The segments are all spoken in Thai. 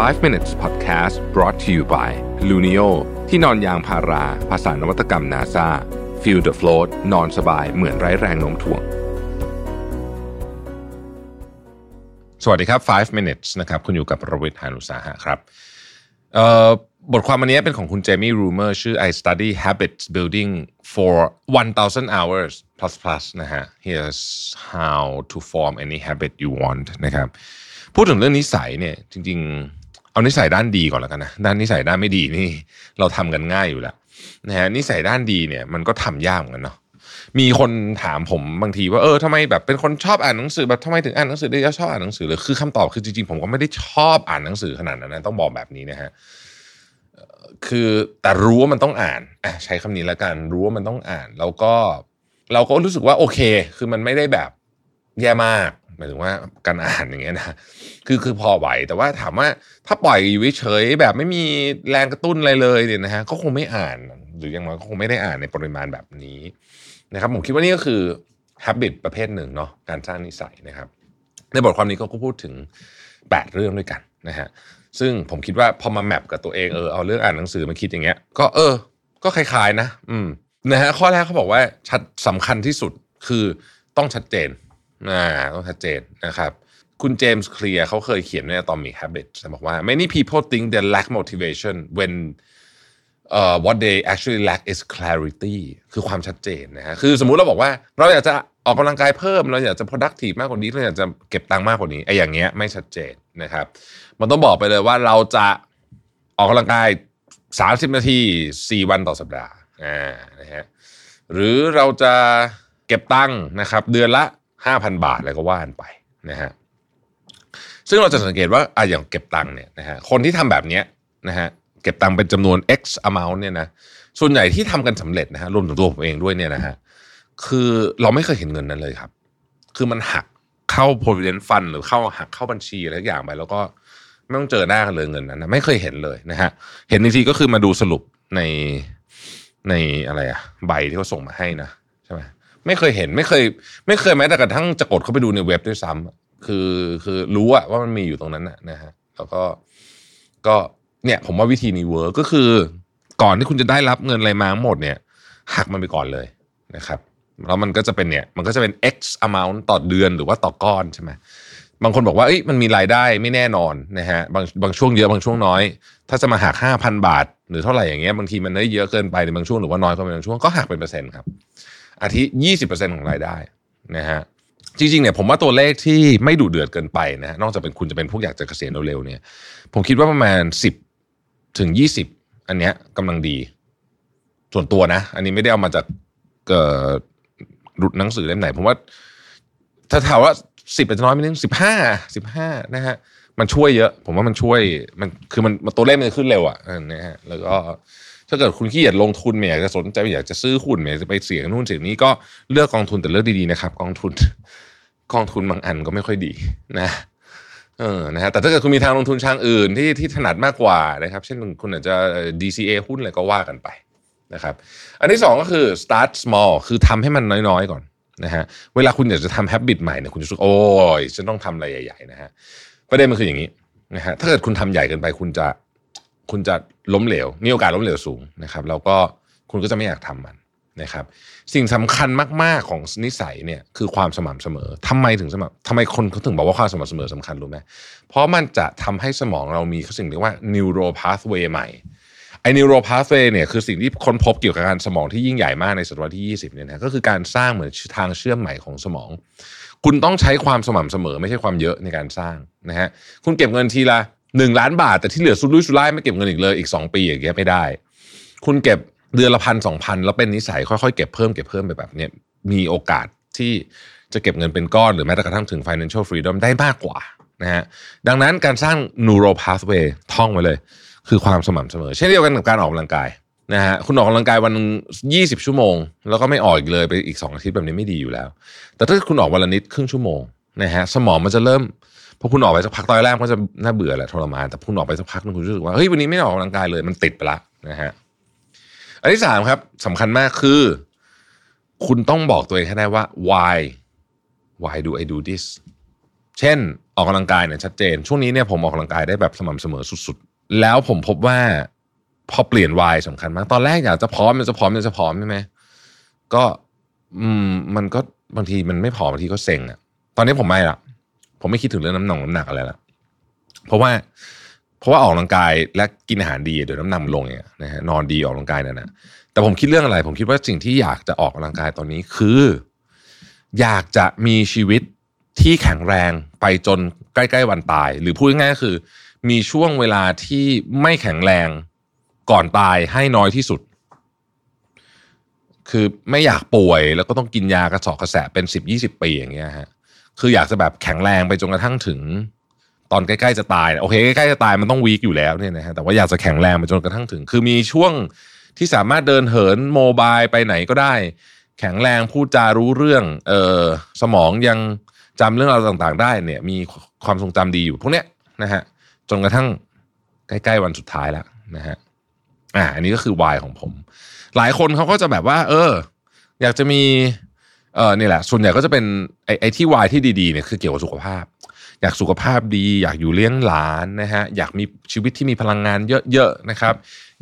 5 minutes podcast brought to you by Luno ที่นอนยางพารา ภาษานวัตกรรม NASA feel the float นอนสบายเหมือนไร้แรงโน้มถ่วง สวัสดีครับ 5 minutes นะครับ คุณอยู่กับรวิทยานุสาหะครับเอ่อบทความวันนี้เป็นของคุณเจมี่รูเมอร์ชื่อ I study habits building for 1000 hours plus plus นะฮะ here's how to form any habit you want นะครับ พูดถึงเรื่องนิสัยเนี่ยจริงๆ เอานิสัยด้านดีก่อนแล้วกันนะด้านนิสัยด้านไม่ดีนี่ เราทำกันง่ายอยู่แล้วนะฮะนิสัยด้านดีเนี่ยมันก็ทำยากเหมือนกันเนาะมีคนถามผมบางทีว่าเออทำไมแบบเป็นคนชอบอ่านหนังสือแบบทำไมถึงอ่านหนังสือได้แล้วชอบอ่านหนังสือเลยคือคำตอบคือจริงๆผมก็ไม่ได้ชอบอ่านหนังสือขนาดนั้นนะต้องบอกแบบนี้นะฮะคือแต่รู้ว่ามันต้องอ่านอะใช้คำนี้แล้วกันรู้ว่ามันต้องอ่าน แล้วก็เราก็รู้สึกว่าโอเค คือมันไม่ได้แบบแย่มาก มายถึงว่าการอ่านอย่างเงี้ยนะคือคือพอไหวแต่ว่าถามว่าถ้าปล่อยอยู่เฉยแบบไม่มีแรงกระตุ้นอะไรเลยเนี่ยนะฮะก็คงไม่อ่าน หรืออย่างน้อยก็คงไม่ได้อ่านในปริมาณแบบนี้นะครับผมคิดว่านี่ก็คือ habit ประเภทหนึ่งเนาะการสร้างนิสัยนะครับ ในบทความนี้เขาก็พูดถึง 8 เรื่องด้วยกันนะฮะซึ่งผมคิดว่าพอมาแมปกับตัวเองเออเอาเรื่องอ่านหนังสือมาคิดอย่างเงี้ย ก็เออ ก็คล้ายๆนะ อืมนะฮะข้อแรกเขาบอกว่าชัดสำคัญที่สุดคือต้องชัดเจน อ่าต้องชัดเจนนะครับคุณเจมส์เคลียร์เขาเคยเขียนใน Atomic Habits บอกว่า many people think they lack motivation when uh, what they actually lack is clarity คือความชัดเจนนะฮะคือสมมุติเราบอกว่า เราอยากจะออกกำลังกายเพิ่ม เราอยากจะ productive มากกว่านี้ เราอยากจะเก็บตังค์มากกว่านี้ไอ้อย่างเงี้ยไม่ชัดเจนนะครับ มันต้องบอกไปเลยว่าเราจะออกกำลังกาย 30 นาที 4 วันต่อสัปดาห์อ่านะฮะหรือเราจะเก็บตังค์นะครับ เดือนละ 5,000 บาทอะไรก็ว่านไปนะฮะซึ่งเราจะสังเกตว่าอะอย่างเก็บตังค์เนี่ยนะฮะคนที่ทำแบบเนี้ยนะฮะเก็บตังค์เป็นจำนวน x amount เนี่ยนะส่วนใหญ่ที่ทำกันสำเร็จนะฮะรวมถึงตัวผมเองด้วยเนี่ยนะฮะคือเราไม่เคยเห็นเงินนั้นเลยครับ คือมันหักเข้า provident fund หรือเข้าหักเข้าบัญชีอะไรทุกอย่างไป แล้วก็ไม่ต้องเจอหน้ากันเลยเงินนั้นนะไม่เคยเห็นเลยนะฮะเห็นอีกทีก็คือมาดูสรุปในในอะไรอะใบที่เขาส่งมาให้นะใช่ไหม ไม่เคยเห็นไม่เคย ไม่เคยแม้แต่กระทั่งจะกดเข้าไปดูในเว็บด้วยซ้ำคือคือรู้อะว่ามันมีอยู่ตรงนั้นนะนะฮะแล้วก็ก็เนี่ย ผมว่าวิธีนี้ work ก็คือ ก่อนที่คุณจะได้รับเงินอะไรมาทั้งหมดเนี่ย หักมันไปก่อนเลยนะครับแล้วมันก็จะเป็นเนี่ยมันก็จะเป็น x amount ต่อเดือนหรือว่าต่อก้อนใช่ไหมบางคนบอกว่าเอ้ยมันมีรายได้ไม่แน่นอนนะฮะบางบางช่วงเยอะบางช่วงน้อย ถ้าจะมาหักห้าพันบาท หรือเท่าไหร่อย่างเงี้ยบางทีมันได้เยอะเกินไปในบางช่วงหรือว่าน้อยก็เป็นบางช่วงก็หักเป็นเปอร์เซ็นต์ครับ อาทิยี่สิบเปอร์เซ็นต์ของรายได้นะฮะจริงๆเนี่ยผมว่าตัวเลขที่ไม่ดุเดือดเกินไปนะฮะนอกจากเป็นคุณจะเป็นพวกอยากจะเกษียณเร็วๆเนี่ย ผมคิดว่าประมาณสิบถึงยี่สิบอันเนี้ยกำลังดี ส่วนตัวนะ อันนี้ไม่ได้เอามาจากเอ่อหนังสือเล่มไหน ผมว่า ถ้าถามว่าสิบเป็นน้อยไม่นึงสิบห้าสิบห้านะฮะมันช่วยเยอะ ผมว่ามันช่วยมันคือมันตัวเลขมันขึ้นเร็วอะนะฮะแล้วก็ ถ้าเกิดคุณขี้เกียจลงทุนไม่อยากจะสนใจไม่อยากจะซื้อหุ้นไม่อยากจะไปเสี่ยงนู่นเสี่ยงนี้ก็เลือกกองทุนแต่เลือกดีๆนะครับ กองทุนกองทุนบางอันก็ไม่ค่อยดีนะเออนะฮะแต่ถ้าเกิดคุณมีทางลงทุนทางอื่นที่ที่ถนัดมากกว่านะครับ เช่นคุณอาจจะ DCA หุ้นอะไรก็ว่ากันไปนะครับ อันที่สองก็คือ start small คือทำให้มันน้อยๆก่อนนะฮะเวลาคุณอยากจะทำ habit ใหม่เนี่ยคุณจะรู้สึกโอ้ยฉันต้องทำอะไรใหญ่ๆนะฮะประเด็นมันคืออย่างนี้นะฮะถ้าเกิดคุณทำใหญ่เกินไปคุณจะ คุณจะล้มเหลวมีโอกาสล้มเหลวสูงนะครับแล้วก็คุณก็จะไม่อยากทำมันนะครับ สิ่งสำคัญมาก ๆ ของนิสัยเนี่ยคือความสม่ำเสมอทำไมถึงสม่ำทำไมคนเขาถึงบอกว่าความสม่ำเสมอสำคัญรู้ไหมเพราะมันจะทำให้สมองเรามีสิ่งเรียกว่า neural pathway ใหม่ไอ้ neural pathway เนี่ยคือสิ่งที่ค้นพบเกี่ยวกับการสมองที่ยิ่งใหญ่มากในศตวรรษที่ 20เนี่ยนะก็คือการสร้างเหมือนทางเชื่อมใหม่ของสมอง คุณต้องใช้ความสม่ำเสมอ ไม่ใช่ความเยอะในการสร้างนะฮะคุณเก็บเงินทีละ หนึ่งล้านบาทแต่ที่เหลือสุรุ่ยสุร่ายไม่เก็บเงินอีกเลยอีก2ปีอย่างเงี้ยไม่ได้ คุณเก็บเดือนละพันสองพันแล้วเป็นนิสัยค่อยๆเก็บเพิ่มเก็บเพิ่มไปแบบเนี้ยมีโอกาสที่จะเก็บเงินเป็นก้อนหรือแม้กระทั่งถึง financial freedom ได้มากกว่านะฮะดังนั้นการสร้าง neural pathway ท่องไว้เลย คือความสม่ำเสมอ เช่นเดียวกันกับการออกกำลังกายนะฮะคุณออกกำลังกายวันยี่สิบชั่วโมง แล้วก็ไม่ออกอีกเลยไปอีกสองอาทิตย์แบบนี้ไม่ดีอยู่แล้ว แต่ถ้าคุณออกวันละนิดครึ่งชั่วโมงนะฮะสมองมันจะเริ่ม พอคุณออกไปสักพักตอนแรกก็จะน่าเบื่อแหละทรมานแต่คุณออกไปสักพักนึงคุณรู้สึกว่าเฮ้ยวันนี้ไม่ออกกำลังกายเลยมันติดไปละนะฮะอันที่สามครับสำคัญมากคือ คุณต้องบอกตัวเองให้ได้ว่า why why do I do this เช่นออกกำลังกายเนี่ยชัดเจน ช่วงนี้เนี่ยผมออกกำลังกายได้แบบสม่ำเสมอสุดๆ แล้วผมพบว่าพอเปลี่ยนวัยสำคัญมาก ตอนแรกอยากจะพร้อมอยากจะพร้อมอยากจะพร้อมใช่ไหมก็ อืม มันก็บางทีมันไม่พอบางทีก็เซ็งอะตอนนี้ผมไม่ละ ผมไม่คิดถึงเรื่องน้ำหนักน้ำหนักอะไรละเพราะว่า เพราะว่าออกกำลังกายและกินอาหารดีเดี๋ยวน้ำหนักลงเนี่ยนะฮะนอนดีออกกำลังกายนั่นนะแต่ผมคิดเรื่องอะไร ผมคิดว่าสิ่งที่อยากจะออกกำลังกายตอนนี้คือ อยากจะมีชีวิตที่แข็งแรงไปจนใกล้ ๆ วันตาย หรือพูดง่ายๆก็คือ มีช่วงเวลาที่ไม่แข็งแรงก่อนตายให้น้อยที่สุด คือไม่อยากป่วยแล้วก็ต้องกินยากระสอบกระแสเป็นสิบยี่สิบปีอย่างเงี้ยฮะ คืออยากจะแบบแข็งแรงไปจนกระทั่งถึง ตอนใกล้ๆจะตายโอเคใกล้ๆจะตายมันต้องวีคอยู่แล้วเนี่ยนะฮะแต่ว่าอยากจะแข็งแรงไปจนกระทั่งถึง คือมีช่วงที่สามารถเดินเหินโมบายไปไหนก็ได้ แข็งแรงพูดจารู้เรื่องเออสมองยังจำเรื่องราวต่างๆ ได้เนี่ย มีความทรงจำดีอยู่พวกเนี้ยนะฮะจนกระทั่งใกล้ๆวันสุดท้ายแล้วนะฮะอ่าอันนี้ก็คือวายของผม หลายคนเขาก็จะแบบว่า เออ อยากจะมี เออนี่แหละ ส่วนใหญ่ก็จะเป็นไอ้ไอที่วายที่ดีๆเนี่ยคือเกี่ยวกับสุขภาพ อยากสุขภาพดี อยากอยู่เลี้ยงหลานนะฮะอยากมีชีวิตที่มีพลังงานเยอะๆนะครับ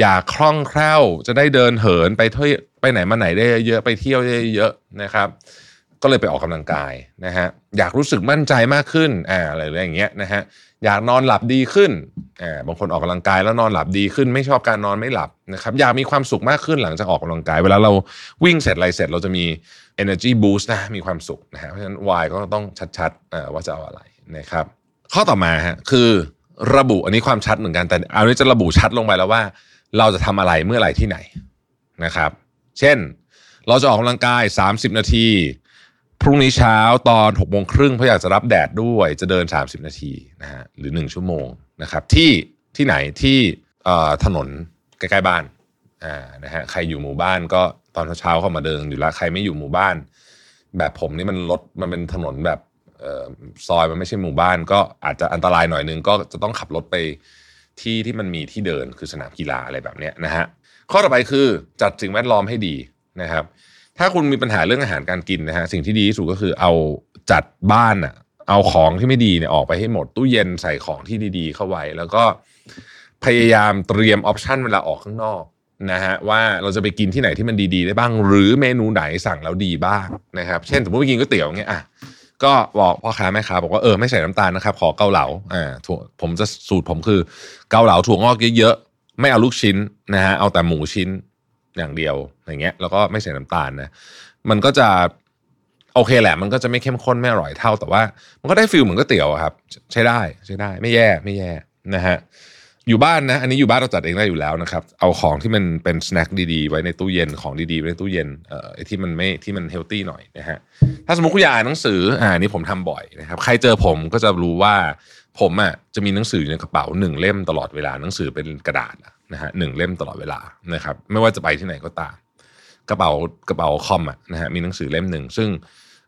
อยากคล่องแคล่วจะได้เดินเหินไปเที่ยวไปไหนมาไหนได้เยอะไปเที่ยวได้เยอะนะครับ ก็เลยไปออกกำลังกายนะฮะอยากรู้สึกมั่นใจมากขึ้นอ่าอะไรอย่างเงี้ยนะฮะ อยากนอนหลับดีขึ้นอ่าบางคนออกกำลังกายแล้วนอนหลับดีขึ้น ไม่ชอบการนอนไม่หลับนะครับอยากมีความสุขมากขึ้นหลังจากออกกำลังกาย เวลาเราวิ่งเสร็จอะไรเสร็จเราจะมี energy boost นะมีความสุขนะฮะเพราะฉะนั้น why ก็ต้องชัดๆว่าจะเอาอะไรนะครับ ข้อต่อมาฮะคือระบุอันนี้ความชัดเหมือนกันแต่อันนี้จะระบุชัดลงไปแล้วว่า เราจะทำอะไรเมื่อไหร่ที่ไหนนะครับ เช่น เราจะออกกำลังกาย 30 นาที พรุ่งนี้เช้าตอน6โมงครึ่งเพราะอยากจะรับแดดด้วยจะเดิน 30 นาทีนะฮะหรือ 1 ชั่วโมงนะครับที่ที่ไหนที่ถนนใกล้ๆบ้านอ่านะฮะใครอยู่หมู่บ้านก็ตอนเช้าเข้ามาเดินอยู่แล้วใครไม่อยู่หมู่บ้าน แบบผมนี่มันรถมันเป็นถนนแบบซอยมันไม่ใช่หมู่บ้าน ก็อาจจะอันตรายหน่อยนึงก็จะต้องขับรถไปที่ที่มันมีที่เดินคือสนามกีฬาอะไรแบบนี้นะฮะข้อต่อไปคือจัดสิ่งแวดล้อมให้ดีนะครับ ถ้าคุณมีปัญหาเรื่องอาหารการกินนะฮะสิ่งที่ดีที่สุดก็คือเอาจัดบ้านอะเอาของที่ไม่ดีเนี่ยออกไปให้หมดตู้เย็นใส่ของที่ดีๆ เข้าไว้ แล้วก็พยายามเตรียมออปชันเวลาออกข้างนอกนะฮะว่าเราจะไปกินที่ไหนที่มันดีๆ ได้บ้าง หรือเมนูไหนสั่งแล้วดีบ้างนะครับ เช่นสมมติไปกินก๋วยเตี๋ยวเงี้ยอะก็บอกพ่อค้าแม่ค้าบอกว่าเออไม่ใส่น้ำตาลนะครับ ขอเกาเหลาอ่าถั่วผมจะสูตรผมคือ เกาเหลาถั่วงอกเยอะๆไม่เอาลูกชิ้นนะฮะเอาแต่หมูชิ้น อย่างเดียวอย่างเงี้ยแล้วก็ไม่ใส่น้ำตาลนะมันก็จะโอเคแหละ มันก็จะไม่เข้มข้นไม่อร่อยเท่า แต่ว่า มันก็ได้ feel เหมือนก๋วยเตี๋ยวครับ ใช้ได้ใช้ได้ไม่แย่ไม่แย่นะฮะอยู่บ้านนะ อันนี้อยู่บ้านเราจัดเองได้อยู่แล้วนะครับ เอาของที่มันเป็น snack ดีๆ ไว้ในตู้เย็นของดีๆไว้ในตู้เย็นเอ่อที่มันไม่ที่มัน healthy หน่อยนะฮะถ้าสมมติคุณอยากอ่านหนังสืออ่านี่ผมทำบ่อยนะครับใครเจอผมก็จะรู้ว่าผมอะจะมีหนังสืออยู่ในกระเป๋าหนึ่งเล่มตลอดเวลาหนังสือเป็นกระดาษ นะฮะหนึ่งเล่มตลอดเวลานะครับ ไม่ว่าจะไปที่ไหนก็ตาม กระเป๋ากระเป๋าคอมอะนะฮะมีหนังสือเล่มหนึ่งซึ่ง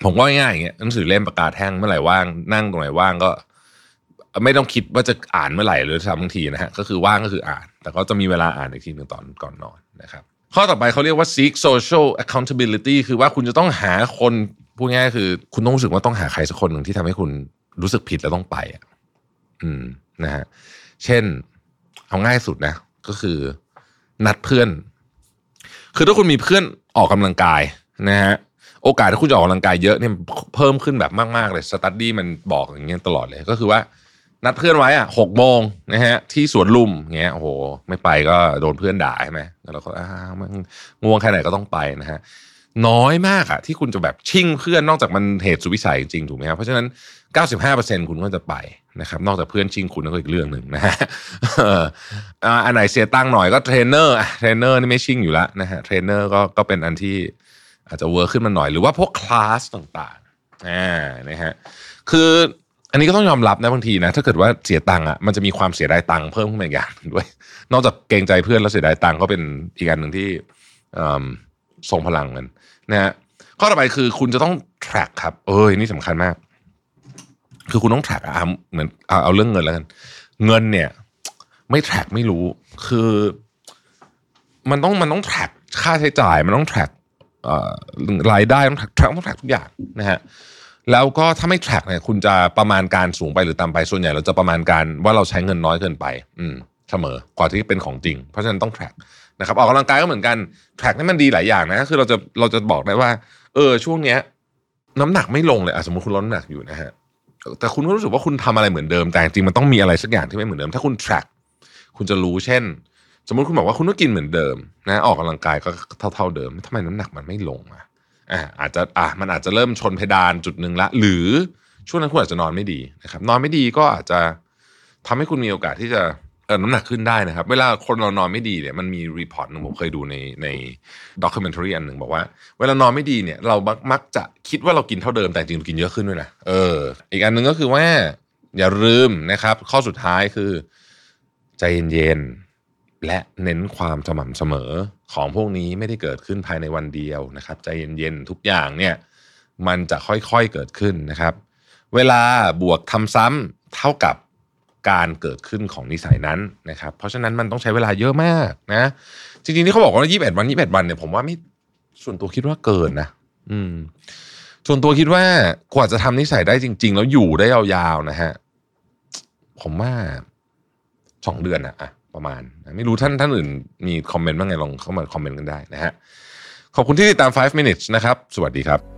ผมก็ง่ายๆอย่างเงี้ยหนังสือเล่มปากกาแท่งเมื่อไหร่ว่างนั่งตรงไหนว่างก็ ไม่ต้องคิดว่าจะอ่านเมื่อไหร่หรือทำบางทีนะฮะก็คือว่างก็คืออ่าน แต่ก็จะมีเวลาอ่านอีกทีหนึ่งตอนก่อนนอนนะครับ ข้อต่อไปเขาเรียกว่า seek social accountability คือว่าคุณจะต้องหาคนพูดง่ายคือ คุณต้องรู้สึกว่าต้องหาใครสักคนหนึ่งที่ทำให้คุณรู้สึกผิดแล้วต้องไปอะอืมนะฮะเช่นเอาง่ายสุดนะ ก็คือนัดเพื่อน คือถ้าคุณมีเพื่อนออกกำลังกายนะฮะโอกาสที่คุณจะออกกำลังกายเยอะเนี่ยเพิ่มขึ้นแบบมากๆเลยสตัดดี้มันบอกอย่างเงี้ยตลอดเลยก็คือว่านัดเพื่อนไว้อะหกโมงนะฮะ ที่สวนลุมเงี้ยโอ้โห ไม่ไปก็โดนเพื่อนด่าใช่ไหมแล้วเราก็อ้ามันง่วงแค่ไหนก็ต้องไปนะฮะ น้อยมากอะที่คุณจะแบบชิ่งเพื่อนนอกจากมันเหตุสุวิสัยจริงถูกไหมครับเพราะฉะนั้น 95%คุณก็จะไปนะครับนอกจากเพื่อนชิ่งคุณก็อีกเรื่องหนึ่งนะฮะอันไหนเสียตังค์หน่อยก็ trainer trainer นี่ไม่ชิ่งอยู่แล้วนะฮะเทรนเนอร์ก็ก็เป็นอันที่อาจจะ work ขึ้นมาหน่อยหรือว่าพวกคลาสต่างๆอ่านะฮะคืออันนี้ก็ต้องยอมรับนะบางทีนะถ้าเกิดว่าเสียตังค์อะมันจะมีความเสียดายตังค์เพิ่มขึ้นมาอีกอย่างด้วย นอกจากเกรงใจเพื่อนแล้วเสียดายตังค์ก็เป็นอีกอันหนึ่งที่ส่งพลังกัน นะฮะข้อต่อไปคือคุณจะต้อง track ครับ เอ้ยนี่สำคัญมาก คือคุณต้อง track อะเหมือนเอาเอาเรื่องเงินแล้วกัน เงินเนี่ย ไม่ track ไม่รู้ คือ มันต้องมันต้อง track ค่าใช้จ่าย มันต้อง track รายได้ต้อง track ต้อง track ทุกอย่างนะฮะแล้วก็ถ้าไม่ track เนี่ยคุณจะประมาณการสูงไปหรือต่ำไปส่วนใหญ่เราจะประมาณการว่าเราใช้เงินน้อยเกินไป อืมเสมอกว่าที่เป็นของจริง เพราะฉะนั้นต้อง track นะครับออกกำลังกายก็เหมือนกัน track นี่มันดีหลายอย่างนะคือเราจะเราจะบอกได้ว่า เออช่วงเนี้ย น้ำหนักไม่ลงเลยอะสมมติคุณลดน้ำหนักอยู่นะฮะแต่คุณก็รู้สึกว่าคุณทำอะไรเหมือนเดิมแต่จริงมันต้องมีอะไรสักอย่างที่ไม่เหมือนเดิม ถ้าคุณ track คุณจะรู้เช่น สมมติคุณบอกว่าคุณต้องกินเหมือนเดิมนะออกกำลังกายก็เท่าๆเดิมทำไมน้ำหนักมันไม่ลงอะอ่าอาจจะอะมันอาจจะเริ่มชนเพดานจุดหนึ่งละ หรือช่วงนั้นคุณอาจจะนอนไม่ดีนะครับ นอนไม่ดีก็อาจจะทำให้คุณมีโอกาสที่จะ น้ำหนักขึ้นได้นะครับ เวลาคนเรานอนไม่ดีเนี่ยมันมี report หนึ่งผมเคยดูในใน documentary อันหนึ่งบอกว่า เวลานอนไม่ดีเนี่ย เรามักมักจะคิดว่าเรากินเท่าเดิมแต่จริงกินเยอะขึ้นด้วยนะเออ อีกอันหนึ่งก็คือว่า อย่าลืมนะครับ ข้อสุดท้ายคือ ใจเย็นๆและเน้นความสม่ำเสมอของพวกนี้ไม่ได้เกิดขึ้นภายในวันเดียวนะครับ ใจเย็นๆทุกอย่างเนี่ย มันจะค่อยๆเกิดขึ้นนะครับ เวลาบวกทำซ้ำเท่ากับ การเกิดขึ้นของนิสัยนั้นนะครับ เพราะฉะนั้นมันต้องใช้เวลาเยอะมากนะ จริงๆที่เขาบอกว่า 21 วัน 21 วันเนี่ยผมว่าไม่ส่วนตัวคิดว่าเกินนะ อืม ส่วนตัวคิดว่ากว่าจะทำนิสัยได้จริง ๆ แล้วอยู่ได้ยาวๆนะฮะผมว่าสองเดือนนะอะประมาณ ไม่รู้ท่านท่านอื่นมีคอมเมนต์บ้างไงลองเข้ามาคอมเมนต์กันได้นะฮะขอบคุณที่ติดตาม 5 minutes นะครับ สวัสดีครับ